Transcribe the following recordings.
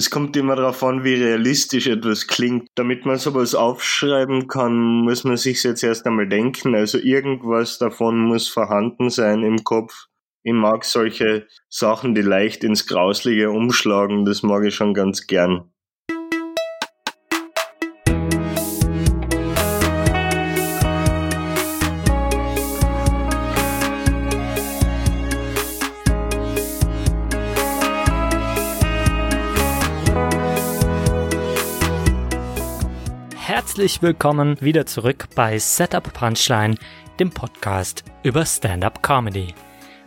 Es kommt immer darauf an, wie realistisch etwas klingt. Damit man sowas aufschreiben kann, muss man sich jetzt erst einmal denken. Also irgendwas davon muss vorhanden sein im Kopf. Ich mag solche Sachen, die leicht ins Grauslige umschlagen. Das mag ich schon ganz gern. Herzlich willkommen wieder zurück bei Setup Punchline, dem Podcast über Stand-up Comedy.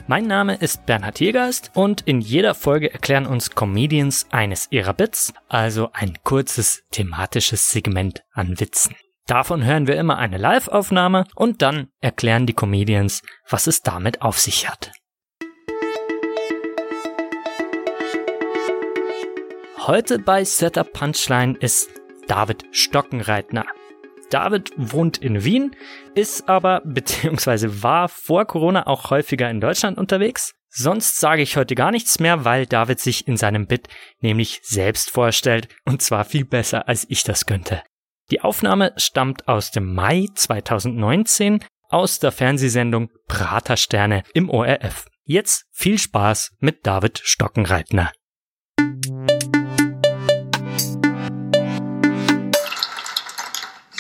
Mein Name ist Bernhard Jägerst und in jeder Folge erklären uns Comedians eines ihrer Bits, also ein kurzes thematisches Segment an Witzen. Davon hören wir immer eine Live-Aufnahme und dann erklären die Comedians, was es damit auf sich hat. Heute bei Setup Punchline ist David Stockenreitner. David wohnt in Wien, ist aber bzw. war vor Corona auch häufiger in Deutschland unterwegs. Sonst sage ich heute gar nichts mehr, weil David sich in seinem Bit nämlich selbst vorstellt und zwar viel besser als ich das könnte. Die Aufnahme stammt aus dem Mai 2019 aus der Fernsehsendung Pratersterne im ORF. Jetzt viel Spaß mit David Stockenreitner.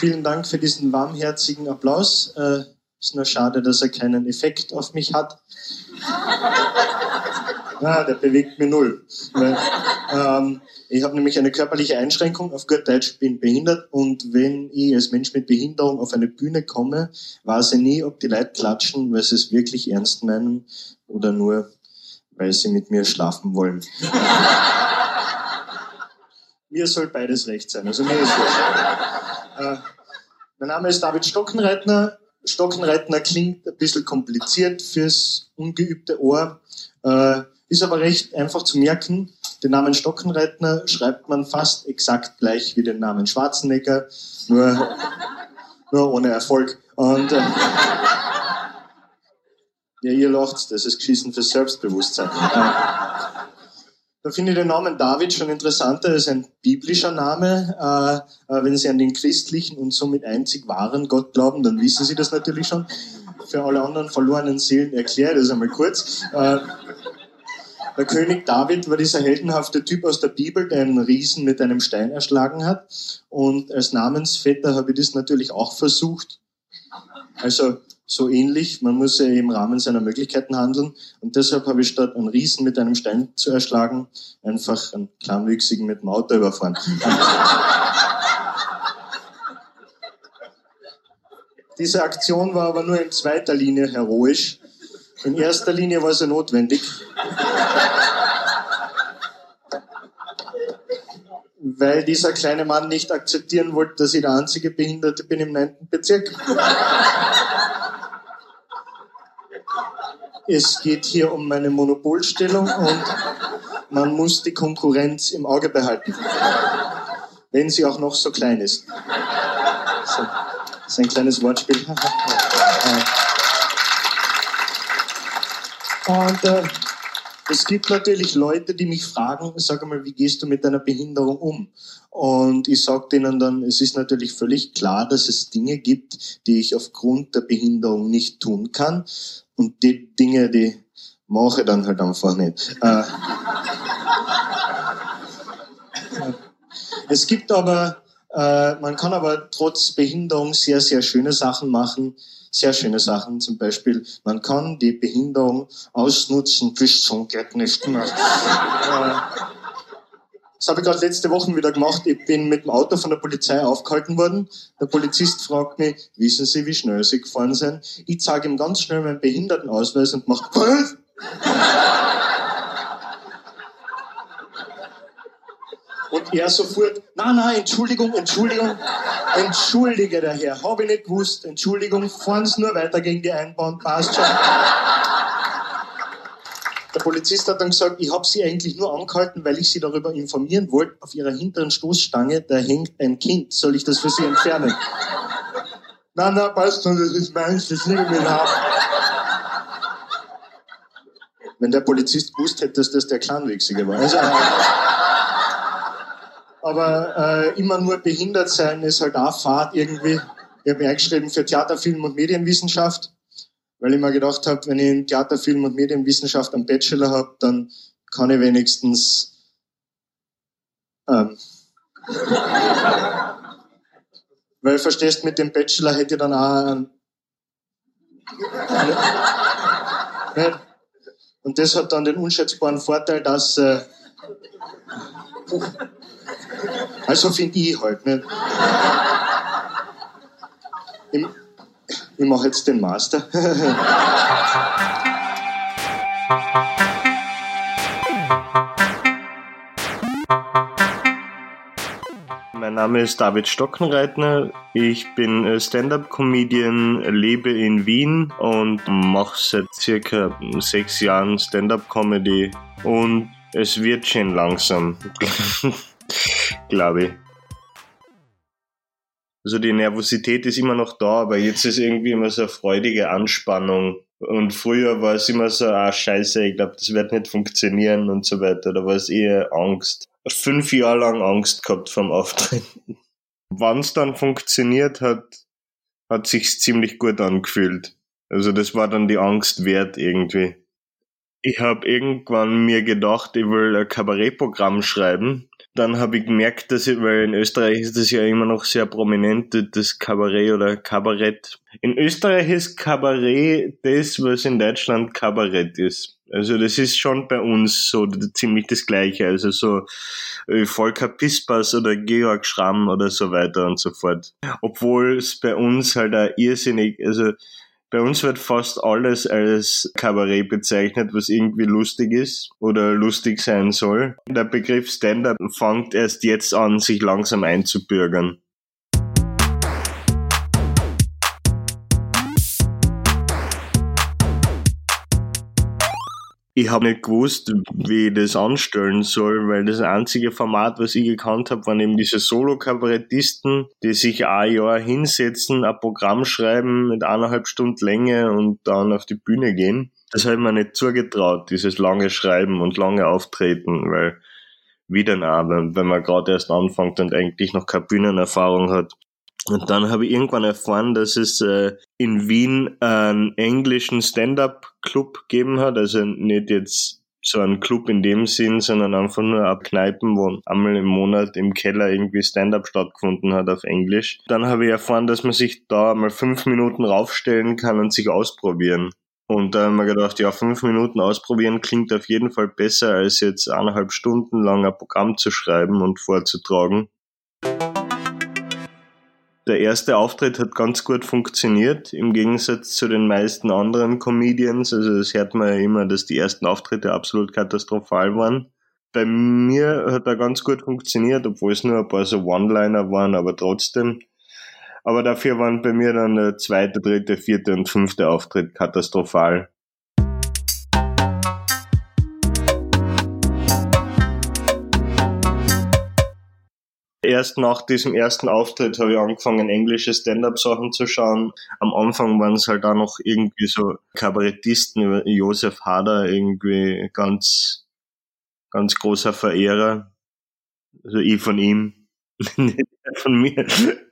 Vielen Dank für diesen warmherzigen Applaus. Äh, ist nur schade, dass er keinen Effekt auf mich hat. Ah, der bewegt mir null. Weil, ähm, ich habe nämlich eine körperliche Einschränkung, auf gut Deutsch bin behindert und wenn ich als Mensch mit Behinderung auf eine Bühne komme, weiß ich nie, ob die Leute klatschen, weil sie es wirklich ernst meinen oder nur, weil sie mit mir schlafen wollen. mir soll beides recht sein, also mir ist wurscht. Äh, mein Name ist David Stockenreitner. Stockenreitner klingt ein bisschen kompliziert fürs ungeübte Ohr, äh, ist aber recht einfach zu merken. Den Namen Stockenreitner schreibt man fast exakt gleich wie den Namen Schwarzenegger, nur, nur ohne Erfolg. Und äh, ja, ihr lacht, das ist geschissen fürs Selbstbewusstsein. Da finde ich den Namen David schon interessanter. Das ist ein biblischer Name. Äh, äh, wenn Sie an den christlichen und somit einzig wahren Gott glauben, dann wissen Sie das natürlich schon. Für alle anderen verlorenen Seelen erkläre ich das einmal kurz. Äh, der König David war dieser heldenhafte Typ aus der Bibel, der einen Riesen mit einem Stein erschlagen hat. Und als Namensvetter habe ich das natürlich auch versucht. Also so ähnlich. Man muss ja im Rahmen seiner Möglichkeiten handeln. Und deshalb habe ich statt einen Riesen mit einem Stein zu erschlagen, einfach einen Kleinwüchsigen mit dem Auto überfahren. Diese Aktion war aber nur in zweiter Linie heroisch. In erster Linie war sie notwendig. Weil dieser kleine Mann nicht akzeptieren wollte, dass ich der einzige Behinderte bin im 9. Bezirk. Es geht hier um meine Monopolstellung und man muss die Konkurrenz im Auge behalten. Wenn sie auch noch so klein ist. So, das ist ein kleines Wortspiel. Und äh, es gibt natürlich Leute, die mich fragen, sag mal, wie gehst du mit deiner Behinderung um? Und ich sage denen dann, es ist natürlich völlig klar, dass es Dinge gibt, die ich aufgrund der Behinderung nicht tun kann. Und die Dinge, die mache ich dann halt einfach nicht. Äh, es gibt aber, äh, man kann aber trotz Behinderung sehr, sehr schöne Sachen machen. Sehr schöne Sachen. Zum Beispiel, man kann die Behinderung ausnutzen bis zum geht nicht mehr. äh, das habe ich gerade letzte Woche wieder gemacht. Ich bin mit dem Auto von der Polizei aufgehalten worden. Der Polizist fragt mich, wissen Sie, wie schnell Sie gefahren sind? Ich zeige ihm ganz schnell meinen Behindertenausweis und mache, Und er sofort, na, na, Entschuldigung, Entschuldigung, entschuldige der Herr, habe ich nicht gewusst, Entschuldigung, fahren Sie nur weiter gegen die Einbahn, passt schon. Der Polizist hat dann gesagt, ich habe Sie eigentlich nur angehalten, weil ich Sie darüber informieren wollte. Auf Ihrer hinteren Stoßstange, da hängt ein Kind. Soll ich das für Sie entfernen? nein, nein, passt schon, das ist meins, das nehme ich mit. Wenn der Polizist gewusst hätte, dass das der Kleinwüchsige war. Also, Aber äh, immer nur behindert sein ist halt auch Fahrt irgendwie. Ich habe eingeschrieben für Theater, Film und Medienwissenschaft, weil ich mir gedacht habe, wenn ich in Theater, Film und Medienwissenschaft einen Bachelor habe, dann kann ich wenigstens ähm, weil verstehst, mit dem Bachelor hätte ich dann auch einen, ne? Und das hat dann den unschätzbaren Vorteil, dass äh, also finde ich halt. Ne? Ich, ich mache jetzt den Master. Mein Name ist David Stockenreitner. Ich bin Stand-up-Comedian, lebe in Wien und mache seit circa sechs Jahren Stand-up-Comedy. Und es wird schon langsam, glaube ich. Also die Nervosität ist immer noch da, aber jetzt ist irgendwie immer so eine freudige Anspannung. Und früher war es immer so, ah scheiße, ich glaube, das wird nicht funktionieren und so weiter. Da war es eher Angst. Fünf Jahre lang Angst gehabt vom Auftreten. Wann es dann funktioniert hat, hat sich's ziemlich gut angefühlt. Also das war dann die Angst wert irgendwie. Ich habe irgendwann mir gedacht, ich will ein Kabarettprogramm schreiben dann habe ich gemerkt, dass ich, weil in Österreich ist das ja immer noch sehr prominent, das Kabarett oder Kabarett. In Österreich ist Kabarett das, was in Deutschland Kabarett ist. Also das ist schon bei uns so ziemlich das Gleiche. Also so äh, Volker Pispers oder Georg Schramm oder so weiter und so fort. Obwohl es bei uns halt auch irrsinnig, also bei uns wird fast alles als Kabarett bezeichnet, was irgendwie lustig ist oder lustig sein soll. Der Begriff Stand-up fängt erst jetzt an, sich langsam einzubürgern. Ich habe nicht gewusst, wie ich das anstellen soll, weil das einzige Format, was ich gekannt habe, waren eben diese Solo-Kabarettisten, die sich ein Jahr hinsetzen, ein Programm schreiben mit eineinhalb Stunden Länge und dann auf die Bühne gehen. Das habe ich mir nicht zugetraut, dieses lange Schreiben und lange Auftreten, weil wie denn auch, wenn, wenn man gerade erst anfängt und eigentlich noch keine Bühnenerfahrung hat. Und dann habe ich irgendwann erfahren, dass es äh, in Wien einen englischen Stand-up-Club gegeben hat. Also nicht jetzt so ein Club in dem Sinn, sondern einfach nur ab Kneipen, wo einmal im Monat im Keller irgendwie Stand-up stattgefunden hat auf Englisch. Dann habe ich erfahren, dass man sich da mal fünf Minuten raufstellen kann und sich ausprobieren. Und da haben wir gedacht, ja, fünf Minuten ausprobieren klingt auf jeden Fall besser, als jetzt eineinhalb Stunden lang ein Programm zu schreiben und vorzutragen der erste Auftritt hat ganz gut funktioniert, im Gegensatz zu den meisten anderen Comedians. Also das hört man ja immer, dass die ersten Auftritte absolut katastrophal waren. Bei mir hat er ganz gut funktioniert, obwohl es nur ein paar so One-Liner waren, aber trotzdem. Aber dafür waren bei mir dann der zweite, dritte, vierte und fünfte Auftritt katastrophal. Erst nach diesem ersten Auftritt habe ich angefangen, englische Stand-up-Sachen zu schauen. Am Anfang waren es halt auch noch irgendwie so Kabarettisten, Josef Hader irgendwie ganz, ganz großer Verehrer. Also ich von ihm, nicht von mir.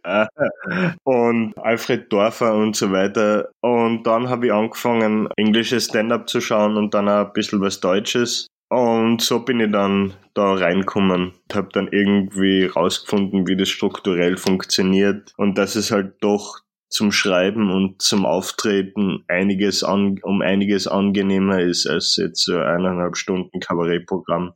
und Alfred Dorfer und so weiter. Und dann habe ich angefangen, englische Stand-up zu schauen und dann auch ein bisschen was Deutsches. Und so bin ich dann da reinkommen und habe dann irgendwie rausgefunden, wie das strukturell funktioniert und dass es halt doch zum Schreiben und zum Auftreten einiges an, um einiges angenehmer ist als jetzt so eineinhalb Stunden Kabarettprogramm.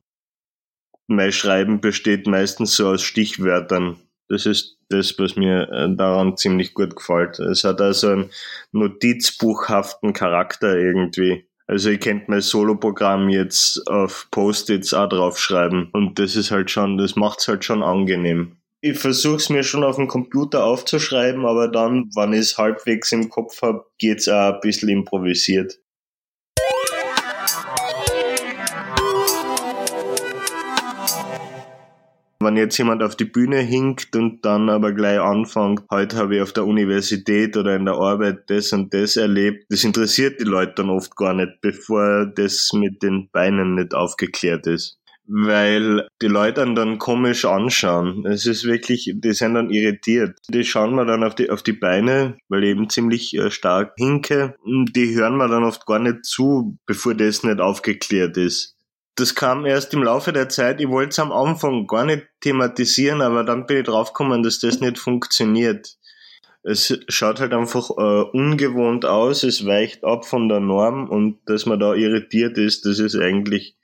Mein Schreiben besteht meistens so aus Stichwörtern. Das ist das, was mir äh, daran ziemlich gut gefällt. Es hat also einen notizbuchhaften Charakter irgendwie. Also ihr könnt mein Solo-Programm jetzt auf Post-its auch draufschreiben. Und das ist halt schon, das macht's halt schon angenehm. Ich versuche es mir schon auf dem Computer aufzuschreiben, aber dann, wenn ich es halbwegs im Kopf habe, geht's auch ein bisschen improvisiert. Wenn jetzt jemand auf die Bühne hinkt und dann aber gleich anfängt, heute habe ich auf der Universität oder in der Arbeit das und das erlebt, das interessiert die Leute dann oft gar nicht, bevor das mit den Beinen nicht aufgeklärt ist. weil die Leute dann, dann komisch anschauen. Es ist wirklich, die sind dann irritiert. Die schauen mir dann auf die, auf die Beine, weil ich eben ziemlich äh, stark hinke. Die hören mir dann oft gar nicht zu, bevor das nicht aufgeklärt ist. Das kam erst im Laufe der Zeit. Ich wollte es am Anfang gar nicht thematisieren, aber dann bin ich draufgekommen, dass das nicht funktioniert. Es schaut halt einfach äh, ungewohnt aus, es weicht ab von der Norm und dass man da irritiert ist, das ist eigentlich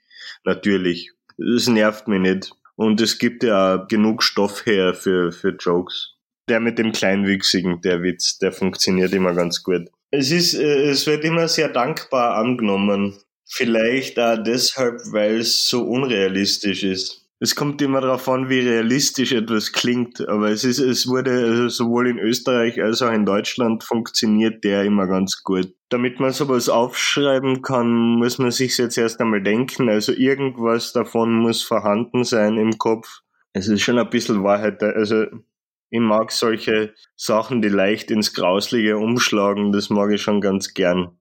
natürlich. Das nervt mich nicht. Und es gibt ja auch genug Stoff her für, für Jokes. Der mit dem Kleinwüchsigen, der Witz, der funktioniert immer ganz gut. Es ist, äh, es wird immer sehr dankbar angenommen. Vielleicht auch deshalb, weil es so unrealistisch ist es kommt immer darauf an, wie realistisch etwas klingt. Aber es ist, es wurde also sowohl in Österreich als auch in Deutschland funktioniert der immer ganz gut. Damit man sowas aufschreiben kann, muss man sich jetzt erst einmal denken. Also irgendwas davon muss vorhanden sein im Kopf. Es ist schon ein bisschen Wahrheit. Also ich mag solche Sachen, die leicht ins Grauslige umschlagen. Das mag ich schon ganz gern.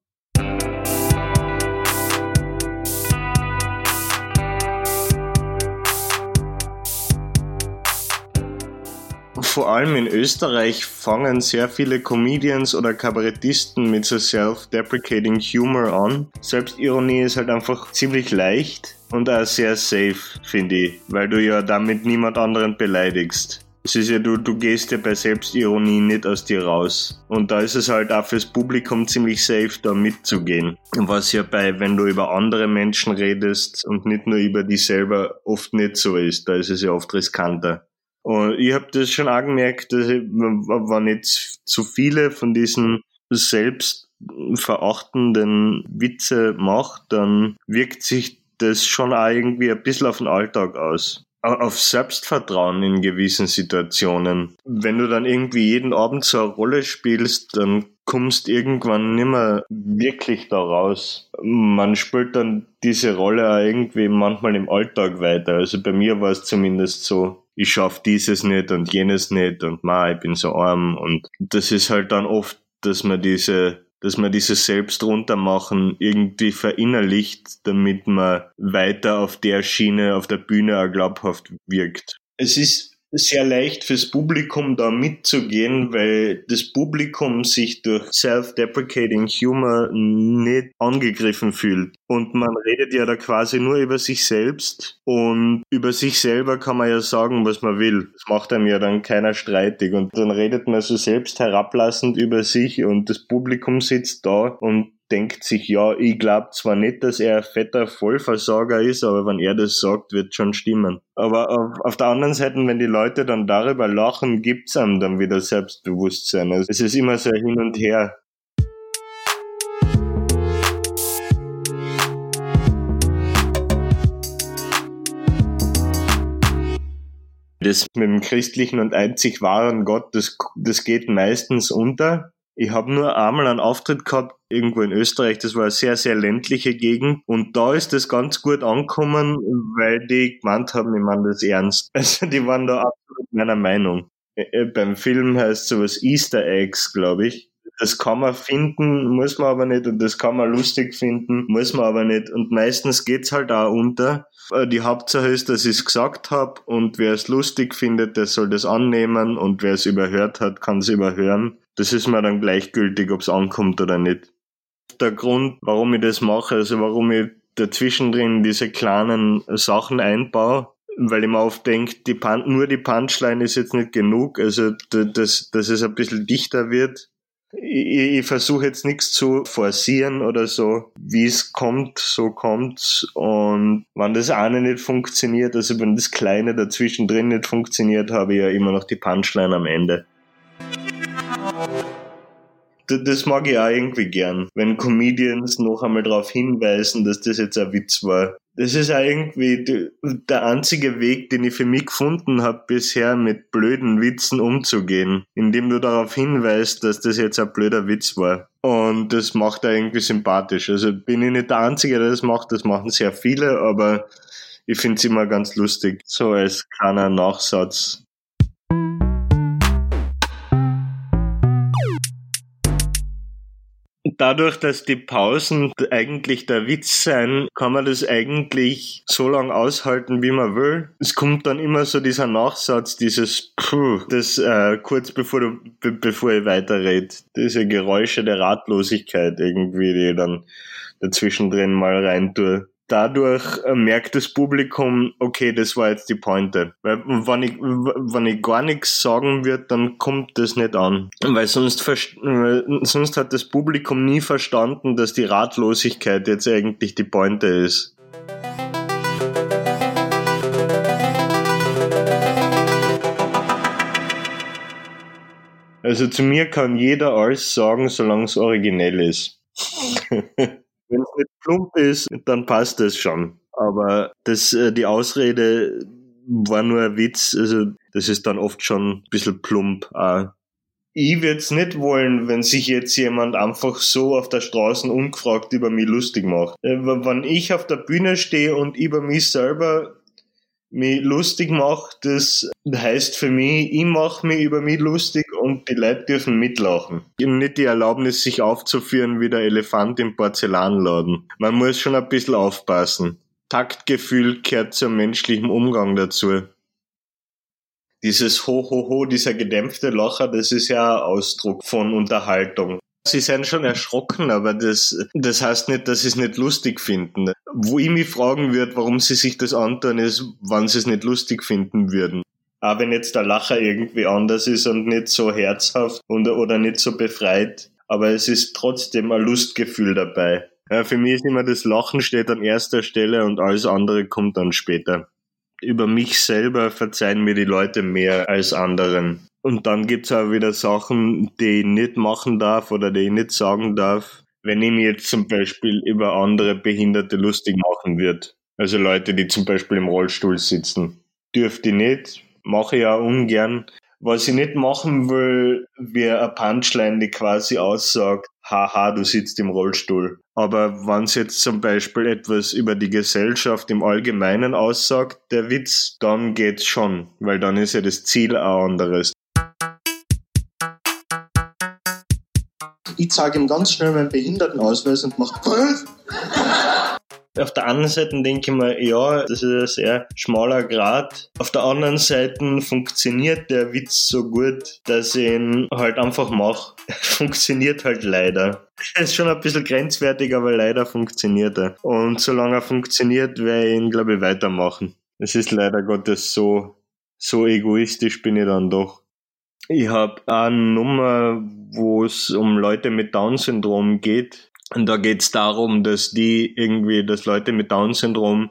Vor allem in Österreich fangen sehr viele Comedians oder Kabarettisten mit so self-deprecating Humor an. Selbstironie ist halt einfach ziemlich leicht und auch sehr safe, finde ich, weil du ja damit niemand anderen beleidigst. Es ist ja, du, du gehst ja bei Selbstironie nicht aus dir raus. Und da ist es halt auch fürs Publikum ziemlich safe, da mitzugehen. Was ja bei, wenn du über andere Menschen redest und nicht nur über dich selber, oft nicht so ist. Da ist es ja oft riskanter. Und ich habe das schon auch gemerkt, dass ich, wenn jetzt zu viele von diesen selbstverachtenden Witze mache, dann wirkt sich das schon auch irgendwie ein bisschen auf den Alltag aus. Auf Selbstvertrauen in gewissen Situationen. Wenn du dann irgendwie jeden Abend so eine Rolle spielst, dann kommst irgendwann nimmer wirklich da raus. Man spielt dann diese Rolle auch irgendwie manchmal im Alltag weiter. Also bei mir war es zumindest so ich schaff dieses nicht und jenes nicht und ma, ich bin so arm und das ist halt dann oft, dass man diese dass man dieses selbst runtermachen irgendwie verinnerlicht, damit man weiter auf der Schiene, auf der Bühne auch glaubhaft wirkt. Es ist sehr leicht fürs Publikum da mitzugehen, weil das Publikum sich durch self-deprecating Humor nicht angegriffen fühlt. Und man redet ja da quasi nur über sich selbst und über sich selber kann man ja sagen, was man will. Das macht einem ja dann keiner streitig und dann redet man so selbst herablassend über sich und das Publikum sitzt da und denkt sich, ja, ich glaube zwar nicht, dass er ein fetter Vollversorger ist, aber wenn er das sagt, wird schon stimmen. Aber auf, auf der anderen Seite, wenn die Leute dann darüber lachen, gibt's einem dann wieder Selbstbewusstsein. Also es ist immer so hin und her. Das mit dem christlichen und einzig wahren Gott, das, das geht meistens unter. Ich habe nur einmal einen Auftritt gehabt, irgendwo in Österreich, das war eine sehr, sehr ländliche Gegend. Und da ist das ganz gut angekommen, weil die gemeint haben, ich meine das ernst. Also die waren da absolut meiner Meinung. Beim Film heißt sowas Easter Eggs, glaube ich. Das kann man finden, muss man aber nicht. Und das kann man lustig finden, muss man aber nicht. Und meistens geht's halt auch unter. Äh, die Hauptsache ist, dass ich es gesagt habe und wer es lustig findet, der soll das annehmen und wer es überhört hat, kann es überhören. Das ist mir dann gleichgültig, ob es ankommt oder nicht. Der Grund, warum ich das mache, also warum ich dazwischendrin diese kleinen Sachen einbaue, weil ich mir oft denke, die Pan nur die Punchline ist jetzt nicht genug, also dass, dass es ein bisschen dichter wird. Ich, ich versuche jetzt nichts zu forcieren oder so. Wie es kommt, so kommt's. Und wenn das eine nicht funktioniert, also wenn das Kleine dazwischendrin nicht funktioniert, habe ich ja immer noch die Punchline am Ende das mag ich auch irgendwie gern, wenn Comedians noch einmal darauf hinweisen, dass das jetzt ein Witz war. Das ist auch irgendwie der einzige Weg, den ich für mich gefunden habe bisher, mit blöden Witzen umzugehen, indem du darauf hinweist, dass das jetzt ein blöder Witz war. Und das macht er irgendwie sympathisch. Also bin ich nicht der Einzige, der das macht, das machen sehr viele, aber ich finde es immer ganz lustig, so als kleiner Nachsatz. Dadurch, dass die Pausen eigentlich der Witz sein, kann man das eigentlich so lange aushalten, wie man will. Es kommt dann immer so dieser Nachsatz, dieses Puh, das äh, kurz bevor du, be bevor ich weiterrede, diese Geräusche der Ratlosigkeit irgendwie, die ich dann dazwischen drin mal rein tue dadurch äh, merkt das Publikum, okay, das war jetzt die Pointe. Weil wenn ich, wenn ich gar nichts sagen würde, dann kommt das nicht an. Weil sonst, sonst hat das Publikum nie verstanden, dass die Ratlosigkeit jetzt eigentlich die Pointe ist. Also zu mir kann jeder alles sagen, solange es originell ist. Wenn es nicht plump ist, dann passt das schon. Aber das, äh, die Ausrede war nur ein Witz, also das ist dann oft schon ein bisschen plump. Ich würde es nicht wollen, wenn sich jetzt jemand einfach so auf der Straße ungefragt über mich lustig macht. Äh, wenn ich auf der Bühne stehe und über mich selber mich lustig mache, das heißt für mich, ich mache mich über mich lustig und die Leute dürfen mitlachen. Nicht die Erlaubnis, sich aufzuführen wie der Elefant im Porzellanladen. Man muss schon ein bisschen aufpassen. Taktgefühl gehört zum menschlichen Umgang dazu. Dieses Ho, Ho, Ho, dieser gedämpfte Lacher, das ist ja ein Ausdruck von Unterhaltung. Sie sind schon erschrocken, aber das, das heißt nicht, dass sie es nicht lustig finden. Wo ich mich fragen würde, warum sie sich das antun, ist, wann sie es nicht lustig finden würden. Auch wenn jetzt der Lacher irgendwie anders ist und nicht so herzhaft und, oder nicht so befreit, aber es ist trotzdem ein Lustgefühl dabei. Ja, für mich ist immer das Lachen steht an erster Stelle und alles andere kommt dann später. Über mich selber verzeihen mir die Leute mehr als anderen. Und dann gibt's auch wieder Sachen, die ich nicht machen darf oder die ich nicht sagen darf, wenn ich mir jetzt zum Beispiel über andere Behinderte lustig machen würde. Also Leute, die zum Beispiel im Rollstuhl sitzen. Dürfte ich nicht, mache ich auch ungern. Was ich nicht machen will, wäre eine Punchline, die quasi aussagt, haha, du sitzt im Rollstuhl. Aber wenn es jetzt zum Beispiel etwas über die Gesellschaft im Allgemeinen aussagt, der Witz, dann geht's schon, weil dann ist ja das Ziel auch anderes. Ich zeige ihm ganz schnell meinen Behindertenausweis und mache auf der einen Seite denke ich mir, ja, das ist ein sehr schmaler Grad. Auf der anderen Seite funktioniert der Witz so gut, dass ich ihn halt einfach mache. funktioniert halt leider. Er ist schon ein bisschen grenzwertig, aber leider funktioniert er. Und solange er funktioniert, werde ich ihn, glaube ich, weitermachen. Es ist leider Gottes so, so egoistisch bin ich dann doch. Ich habe eine Nummer, wo es um Leute mit Down-Syndrom geht. Und da geht es darum, dass die irgendwie, dass Leute mit Down-Syndrom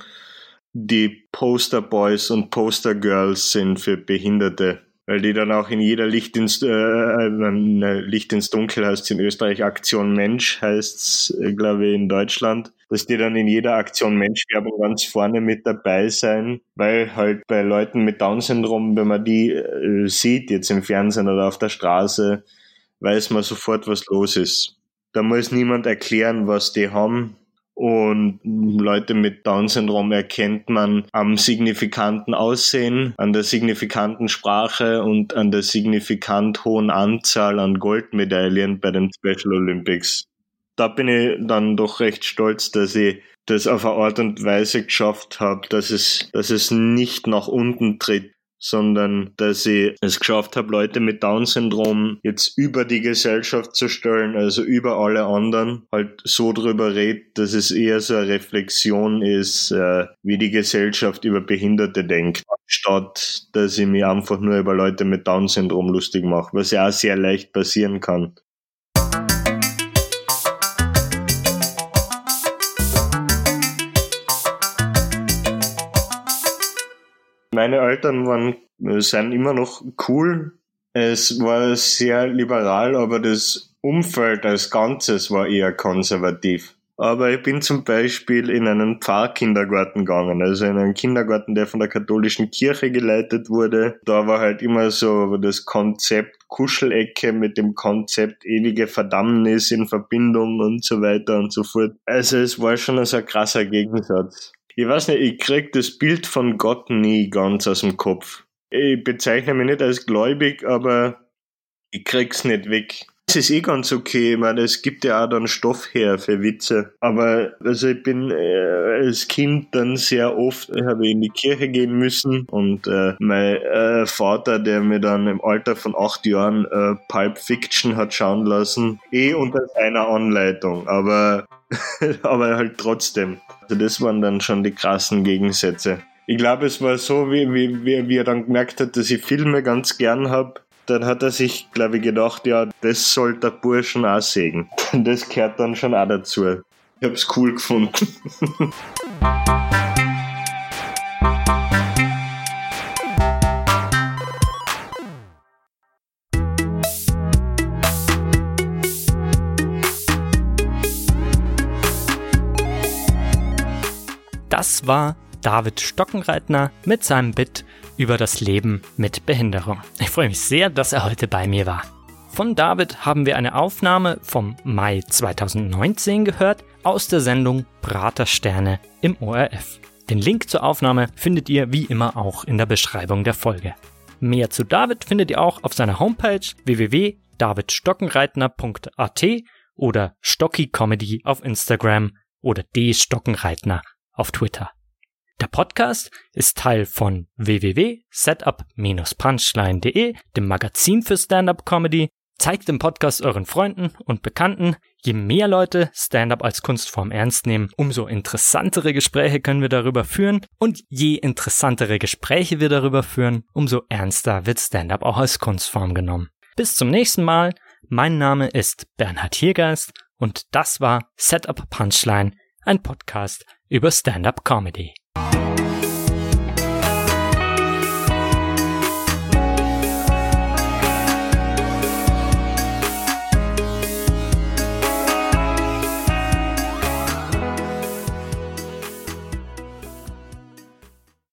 die Poster-Boys und Poster-Girls sind für Behinderte. Weil die dann auch in jeder Licht ins, äh, äh, Licht ins Dunkel heißt in Österreich Aktion Mensch, heißt's, äh, glaube ich, in Deutschland dass die dann in jeder Aktion Menschwerbung ganz vorne mit dabei sein, weil halt bei Leuten mit Down-Syndrom, wenn man die äh, sieht, jetzt im Fernsehen oder auf der Straße, weiß man sofort, was los ist. Da muss niemand erklären, was die haben. Und Leute mit Down-Syndrom erkennt man am signifikanten Aussehen, an der signifikanten Sprache und an der signifikant hohen Anzahl an Goldmedaillen bei den Special Olympics. Da bin ich dann doch recht stolz, dass ich das auf eine Art und Weise geschafft habe, dass es, dass es nicht nach unten tritt, sondern dass ich es geschafft habe, Leute mit Down-Syndrom jetzt über die Gesellschaft zu stellen, also über alle anderen, halt so drüber redet, dass es eher so eine Reflexion ist, äh, wie die Gesellschaft über Behinderte denkt, statt dass ich mich einfach nur über Leute mit Down-Syndrom lustig mache, was ja auch sehr leicht passieren kann. Meine Eltern waren, sind immer noch cool. Es war sehr liberal, aber das Umfeld als Ganzes war eher konservativ. Aber ich bin zum Beispiel in einen Pfarrkindergarten gegangen, also in einen Kindergarten, der von der katholischen Kirche geleitet wurde. Da war halt immer so das Konzept Kuschelecke mit dem Konzept ewige Verdammnis in Verbindung und so weiter und so fort. Also es war schon so ein krasser Gegensatz. Ich weiß nicht, ich krieg das Bild von Gott nie ganz aus dem Kopf. Ich bezeichne mich nicht als gläubig, aber ich krieg's nicht weg. Es ist eh ganz okay, meine, es gibt ja auch dann Stoff her für Witze. Aber also ich bin äh, als Kind dann sehr oft, ich habe in die Kirche gehen müssen und äh, mein äh, Vater, der mir dann im Alter von acht Jahren äh, Pulp Fiction hat schauen lassen, eh unter seiner Anleitung, aber, aber halt trotzdem. Also das waren dann schon die krassen Gegensätze. Ich glaube, es war so, wie, wie, wie, er dann gemerkt hat, dass ich Filme ganz gern habe dann hat er sich, glaube ich, gedacht, ja, das soll der Burschen auch sägen. Das gehört dann schon auch dazu. Ich habe es cool gefunden. Das war David Stockenreitner mit seinem Bit über das Leben mit Behinderung. Ich freue mich sehr, dass er heute bei mir war. Von David haben wir eine Aufnahme vom Mai 2019 gehört aus der Sendung Pratersterne im ORF. Den Link zur Aufnahme findet ihr wie immer auch in der Beschreibung der Folge. Mehr zu David findet ihr auch auf seiner Homepage www.davidstockenreitner.at oder Stocki Comedy auf Instagram oder D Stockenreitner auf Twitter. Der Podcast ist Teil von www.setup-punchline.de, dem Magazin für Stand-up Comedy. Zeigt den Podcast euren Freunden und Bekannten. Je mehr Leute Stand-up als Kunstform ernst nehmen, umso interessantere Gespräche können wir darüber führen. Und je interessantere Gespräche wir darüber führen, umso ernster wird Stand-up auch als Kunstform genommen. Bis zum nächsten Mal. Mein Name ist Bernhard Hiergeist und das war Setup Punchline, ein Podcast über Stand-up Comedy.